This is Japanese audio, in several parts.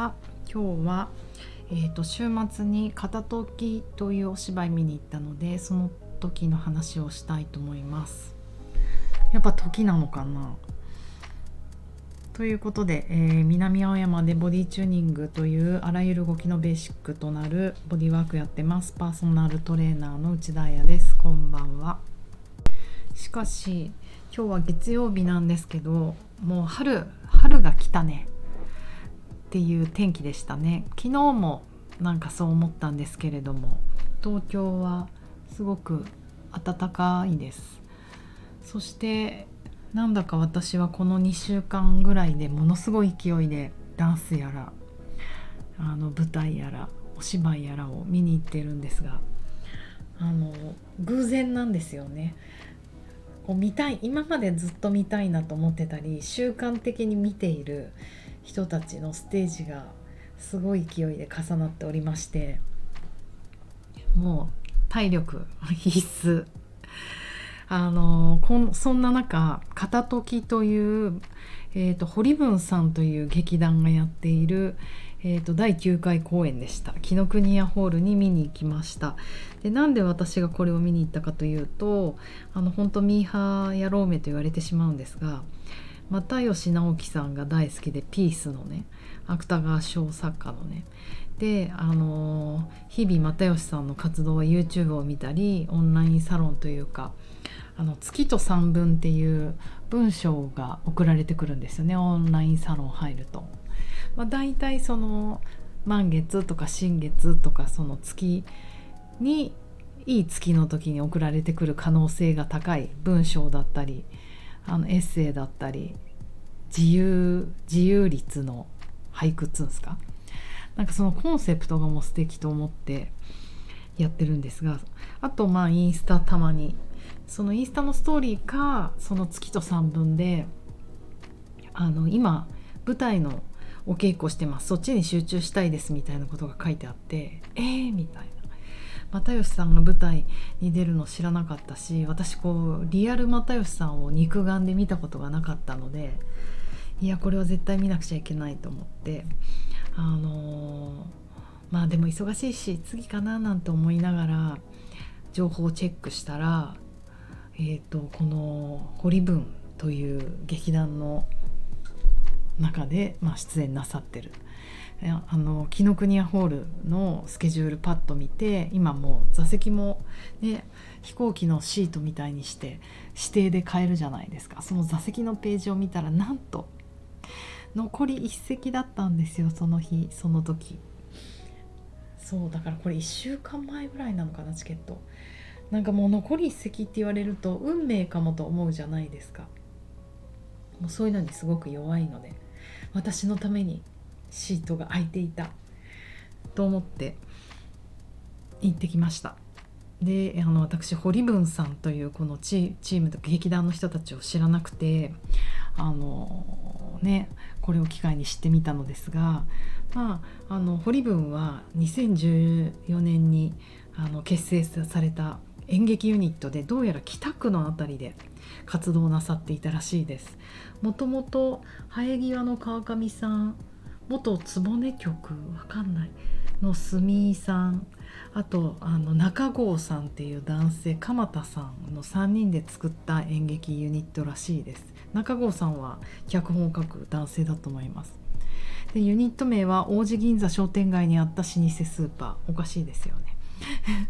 は今日は、えーと、週末に「片時」というお芝居見に行ったのでその時の話をしたいと思います。やっぱ時なのかな？ということで、えー、南青山でボディチューニングというあらゆる動きのベーシックとなるボディワークやってます。パーソナルトレーナーの内田彩です。こんばんは。しかし今日は月曜日なんですけどもう春春が来たね。っていう天気でしたね。昨日もなんかそう思ったんですけれども東京はすごく暖かいです。そしてなんだか私はこの2週間ぐらいでものすごい勢いでダンスやらあの舞台やらお芝居やらを見に行ってるんですがあの偶然なんですよね。こう見たい今までずっと見たいなと思ってたり習慣的に見ている人たちのステージがすごい勢いで重なっておりましてもう体力必須。あのこんそんな中「片時」という、えーと、堀文さんという劇団がやっている、えーと、第9回公演でした。紀ノ国屋ホールに見に行きました。でなんで私がこれを見に行ったかというとあの本当ミーハーやローメと言われてしまうんですが又吉直樹さんが大好きでピースのね芥川賞作家のねであの日々又吉さんの活動は YouTube を見たりオンラインサロンというかあの月と三分っていう文章が送られてくるんですよねオンラインサロン入ると。まあ、大体その満月とか新月とかその月にいい月の時に送られてくる可能性が高い文章だったりあのエッセイだったり自由自由律の俳句っつうんですか？なんかそのコンセプトがもう素敵と思ってやってるんですがあとまあインスタたまにそのインスタのストーリーかその月と3分であの今舞台のお稽古してます。そっちに集中したいですみたいなことが書いてあってえーみたいな。又吉さんが舞台に出るの知らなかったし私こうリアル又吉さんを肉眼で見たことがなかったのでいやこれは絶対見なくちゃいけないと思ってあのー、まあでも忙しいし次かななんて思いながら情報をチェックしたらえーと、この堀文という劇団の中で、まあ、出演なさってる。あの紀ノ国屋ホールのスケジュールパッと見て今もう座席も、ね、飛行機のシートみたいにして指定で買えるじゃないですか。その座席のページを見たらなんと残り1席だったんですよその日その時。そうだからこれ1週間前ぐらいなのかなチケット。なんかもう残り一席って言われると運命かもと思うじゃないですか。もうそういうのにすごく弱いので私のためにシートが空いていた。と思って行ってきました。であの私堀文さんというこのチームと劇団の人たちを知らなくてあのねこれを機会に知ってみたのですがまああの堀文は2014年にあの結成された演劇ユニットでどうやら北区の辺りで活動なさっていたらしいです。もともと生え際の川上さん元局局わかんない。の住井さん。あとあの中郷さんっていう男性鎌田さんの3人で作った演劇ユニットらしいです。中郷さんは脚本を書く男性だと思います。でユニット名は王子銀座商店街にあった老舗スーパー。おかしいですよね。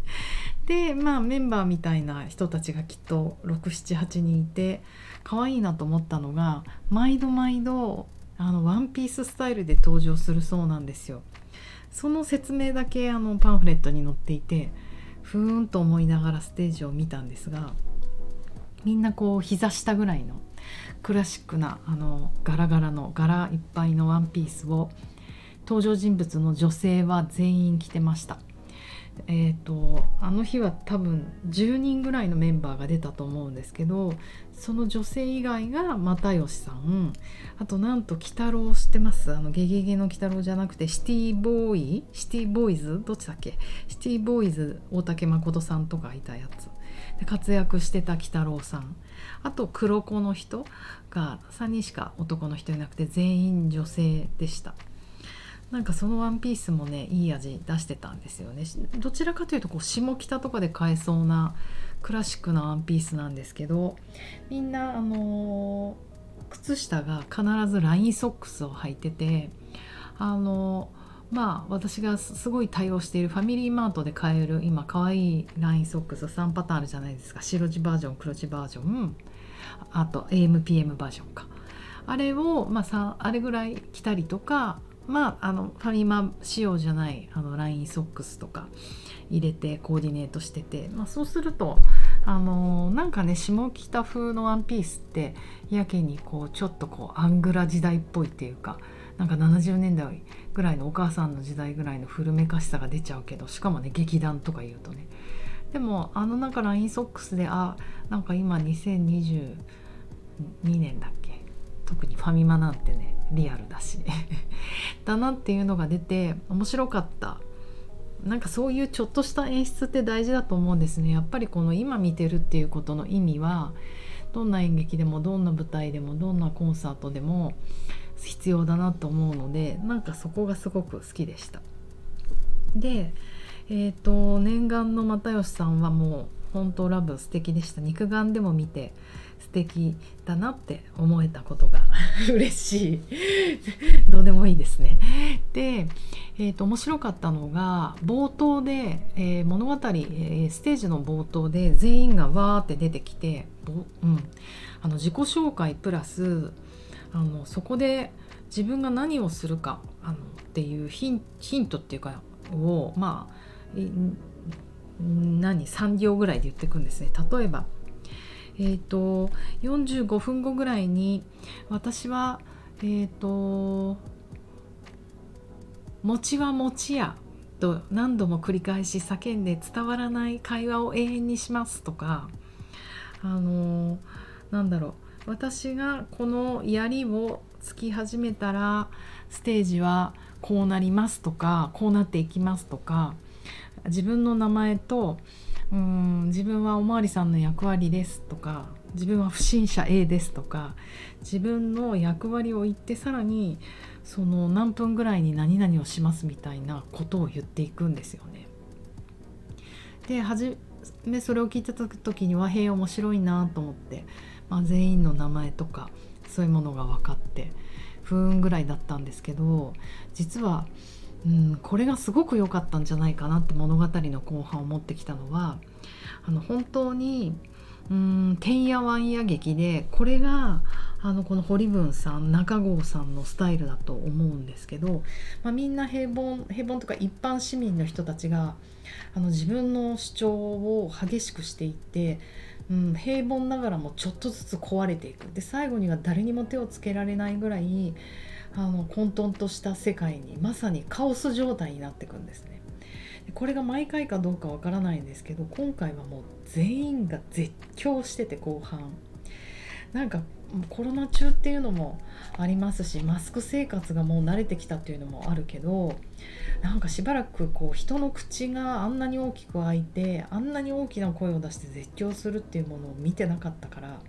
でまあメンバーみたいな人たちがきっと678人いて可愛いなと思ったのが毎度毎度あのワンピーススタイルで登場するそうなんですよ。その説明だけあのパンフレットに載っていてふーんと思いながらステージを見たんですがみんなこう膝下ぐらいのクラシックなあのガラガラの柄いっぱいのワンピースを登場人物の女性は全員着てました。えーと、あの日は多分10人ぐらいのメンバーが出たと思うんですけどその女性以外が又吉さんあとなんと鬼太郎知ってます。あのゲゲゲの鬼太郎じゃなくてシティボーイシティボーイズ？どっちだっけ？シティボーイズ大竹誠さんとかいたやつ。で活躍してた鬼太郎さん。あと黒子の人が3人しか男の人いなくて全員女性でした。なんかそのワンピースもねいい味出してたんですよね。どちらかというとこう下北とかで買えそうなクラシックなワンピースなんですけどみんなあのー、靴下が必ずラインソックスを履いててあのー、まあ私がすごい対応しているファミリーマートで買える今可愛いラインソックス3パターンあるじゃないですか。白地バージョン黒地バージョンあと AMPM バージョンか。あれを、まあ、さあれぐらい着たりとかまあ、あのファミマ仕様じゃないあのラインソックスとか入れてコーディネートしてて、まあ、そうするとあのなんかね下北風のワンピースってやけにこうちょっとこうアングラ時代っぽいっていうかなんか70年代ぐらいのお母さんの時代ぐらいの古めかしさが出ちゃうけどしかもね劇団とか言うとね。でもあのなんかラインソックスであなんか今2022年だっけ？特にファミマなんてねリアルだし。だなっていうのが出て面白かった。なんかそういうちょっとした演出って大事だと思うんですね。やっぱりこの今見てるっていうことの意味はどんな演劇でもどんな舞台でもどんなコンサートでも必要だなと思うのでなんかそこがすごく好きでした。でえっ、ー、と念願の又吉さんはもう本当ラブ素敵でした。肉眼でも見て素敵だなって思えたことが 嬉しい。どうでもいいですね。で、えーと、面白かったのが冒頭で、えー、物語、えー、ステージの冒頭で全員がわーって出てきて、うん、あの自己紹介プラスあのそこで自分が何をするかあのっていうヒントっていうかをまあ何3行ぐらいで言っていくんですね。例えばえーと、45分後ぐらいに私はえっ、ー、と「餅は餅や」と何度も繰り返し叫んで伝わらない会話を永遠にしますとかあのー、なんだろう私がこの槍をつき始めたらステージはこうなりますとかこうなっていきますとか自分の名前とうん自分はおまわりさんの役割ですとか自分は不審者 A ですとか自分の役割を言ってさらにその何分ぐらいに何々をしますみたいなことを言っていくんですよね。で初めそれを聞いてた時に和平面白いなと思って、まあ、全員の名前とかそういうものが分かって不運ぐらいだったんですけど実はうん、これがすごく良かったんじゃないかなって物語の後半を持ってきたのはあの本当にうんてんやわんや劇でこれがあのこの堀文さん中郷さんのスタイルだと思うんですけど、まあ、みんな平凡平凡とか一般市民の人たちがあの自分の主張を激しくしていって、うん、平凡ながらもちょっとずつ壊れていく。で最後には誰にも手をつけられないぐらいあの混沌とした世界にまさにカオス状態になっていくんですね。これが毎回かどうかわからないんですけど今回はもう全員が絶叫してて後半なんかコロナ中っていうのもありますしマスク生活がもう慣れてきたっていうのもあるけどなんかしばらくこう人の口があんなに大きく開いてあんなに大きな声を出して絶叫するっていうものを見てなかったから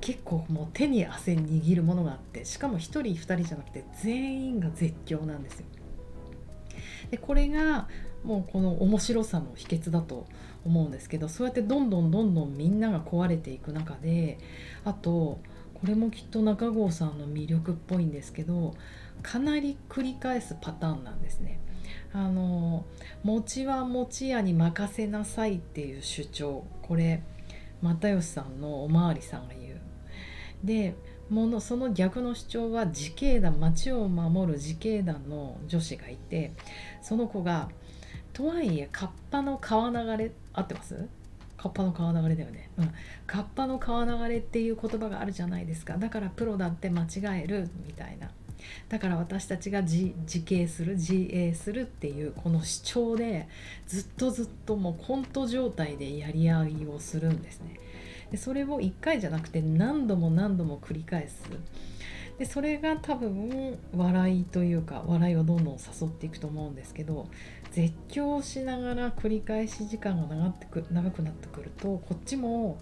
結構もう手に汗握るものがあってしかも1人2人じゃなくて全員が絶叫なんですよ。でこれがもうこの面白さの秘訣だと思うんですけどそうやってどんどんどんどんみんなが壊れていく中であとこれもきっと中郷さんの魅力っぽいんですけどかなり繰り返すパターンなんですね。あの餅は餅屋に任せなさいっていう主張これ又吉さんのおまわりさんが言でものその逆の主張は自警団町を守る自警団の女子がいてその子がとはいえカッパの川流れ合ってます？カッパの川流れだよね、うん、カッパの川流れっていう言葉があるじゃないですか。だからプロだって間違えるみたいな。だから私たちが自警する自衛するっていうこの主張でずっとずっともうコント状態でやり合いをするんですね。でそれを1回じゃなくて何度も何度も繰り返す。でそれが多分笑いというか笑いをどんどん誘っていくと思うんですけど絶叫しながら繰り返し時間が長ってく長くなってくるとこっちも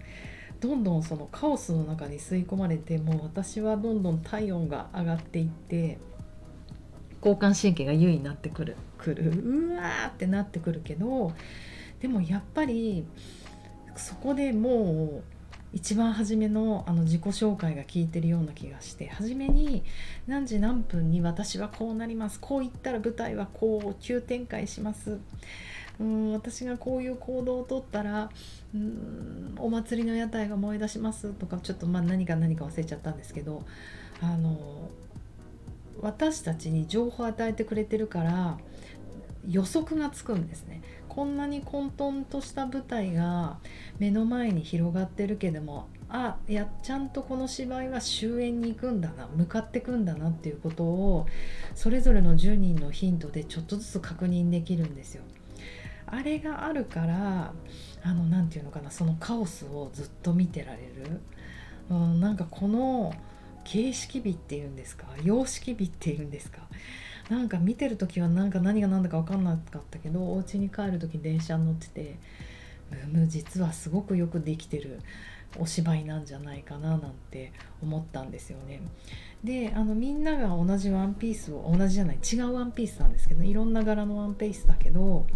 どんどんそのカオスの中に吸い込まれてもう私はどんどん体温が上がっていって交感神経が優位になってくる。くる。うわーってなってくるけどでもやっぱりそこでもう一番初めのあの自己紹介が効いてるような気がして初めに何時何分に私はこうなりますこう言ったら舞台はこう急展開します。うん私がこういう行動をとったらうんお祭りの屋台が燃え出しますとかちょっとまあ何か何か忘れちゃったんですけどあの私たちに情報を与えてくれてるから予測がつくんですね。こんなに混沌とした舞台が目の前に広がってるけどもあやちゃんとこの芝居は終焉に行くんだな向かってくんだなっていうことをそれぞれの10人のヒントでちょっとずつ確認できるんですよ。あれがあるからあの何て言うのかなそのカオスをずっと見てられる、うん、なんかこの形式美っていうんですか様式美っていうんですかなんか見てる時はなんか何が何だか分かんなかったけどお家に帰る時電車に乗っててムム実はすごくよくできてるお芝居なんじゃないかななんて思ったんですよね。であのみんなが同じワンピースを同じじゃない違うワンピースなんですけどいろんな柄のワンピースだけど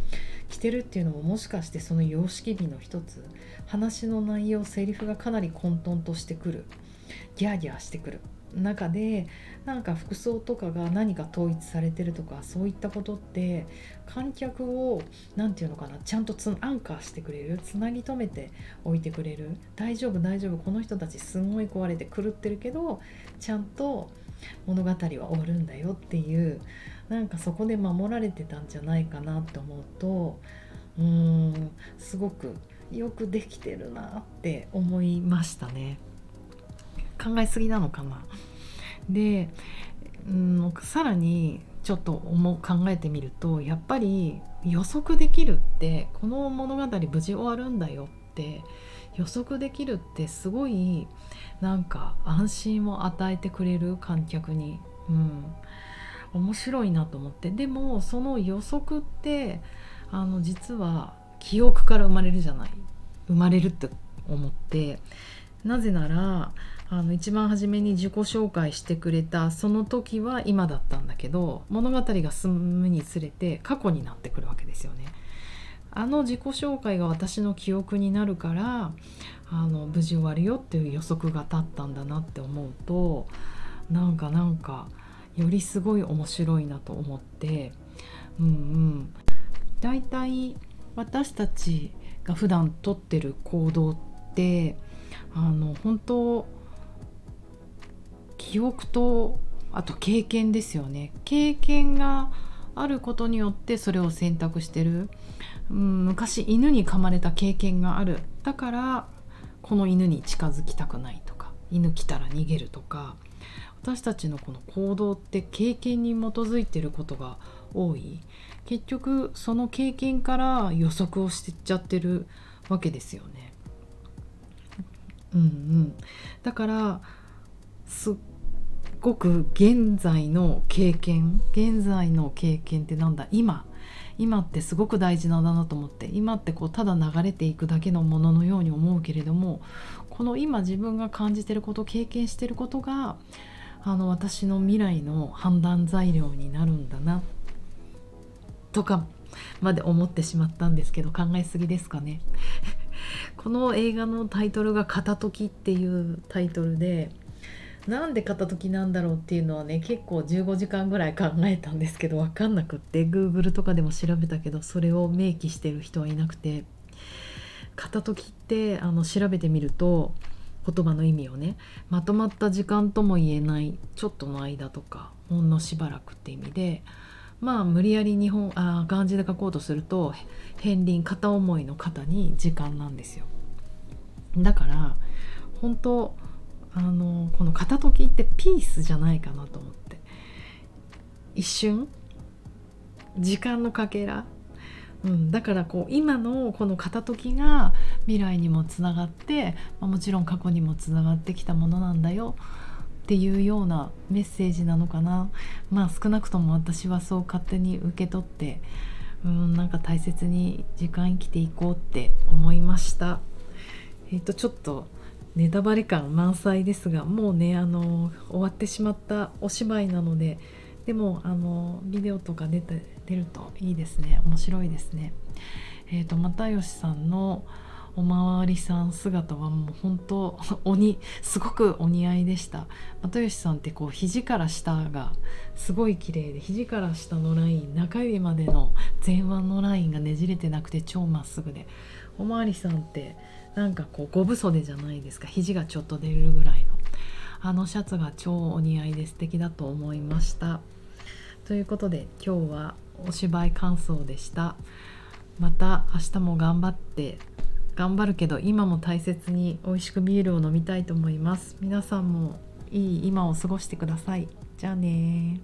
着てるっていうのももしかしてその様式美の一つ話の内容セリフがかなり混沌としてくるギャーギャーしてくる中でなんか服装とかが何か統一されてるとかそういったことって観客を何て言うのかなちゃんとつアンカーしてくれるつなぎ止めておいてくれる大丈夫大丈夫この人たちすごい壊れて狂ってるけどちゃんと物語は終わるんだよっていうなんかそこで守られてたんじゃないかなって思うとうーんすごくよくできてるなって思いましたね。考えすぎなのかな。で、うん、さらにちょっと思う考えてみるとやっぱり予測できるってこの物語無事終わるんだよって予測できるってすごいなんか安心を与えてくれる観客に、うん、面白いなと思って。でもその予測ってあの実は記憶から生まれるじゃない。生まれるって思って。なぜならあの一番初めに自己紹介してくれたその時は今だったんだけど物語が進むにつれて過去になってくるわけですよね。あの自己紹介が私の記憶になるからあの無事終わるよっていう予測が立ったんだなって思うとなんかなんかよりすごい面白いなと思ってうんうんだいたい私たちが普段とってる行動ってあの本当記憶とあと経験ですよね。経験があることによってそれを選択してる、うん、昔犬に噛まれた経験がある。だからこの犬に近づきたくないとか犬来たら逃げるとか私たちのこの行動って経験に基づいてることが多い。結局その経験から予測をしてっちゃってるわけですよね。うんうん、だからすっごく現在の経験現在の経験ってなんだ？今。今ってすごく大事なんだなと思って。今ってこうただ流れていくだけのもののように思うけれどもこの今自分が感じてること経験してることがあの私の未来の判断材料になるんだなとかまで思ってしまったんですけど考えすぎですかね？この映画のタイトルが「片時」っていうタイトルでなんで片時なんだろうっていうのはね結構15時間ぐらい考えたんですけど分かんなくって Google とかでも調べたけどそれを明記してる人はいなくて片時ってあの調べてみると言葉の意味をねまとまった時間とも言えないちょっとの間とかほんのしばらくって意味でまあ無理やり日本あ漢字で書こうとすると片鱗片思いの方に時間なんですよ。だから本当あのこの片時ってピースじゃないかなと思って。一瞬？時間のかけら、うん、だからこう今のこの片時が未来にもつながって、まあ、もちろん過去にもつながってきたものなんだよっていうようなメッセージなのかな。まあ少なくとも私はそう勝手に受け取ってうんなんか大切に時間生きていこうって思いました。えっ、とちょっとネタバレ感満載ですがもうねあの終わってしまったお芝居なのででもあのビデオとか出て出るといいですね。面白いですね。えっ、ー、と又吉さんのおまわりさん姿はもう本当鬼すごくお似合いでした。又吉さんってこう肘から下がすごい綺麗で肘から下のライン中指までの前腕のラインがねじれてなくて超まっすぐで。おまわりさんってなんかこう五分袖じゃないですか。肘がちょっと出るぐらいの。あのシャツが超お似合いで素敵だと思いました。ということで今日はお芝居感想でした。また明日も頑張って頑張るけど今も大切に美味しくビールを飲みたいと思います。皆さんもいい今を過ごしてください。じゃあね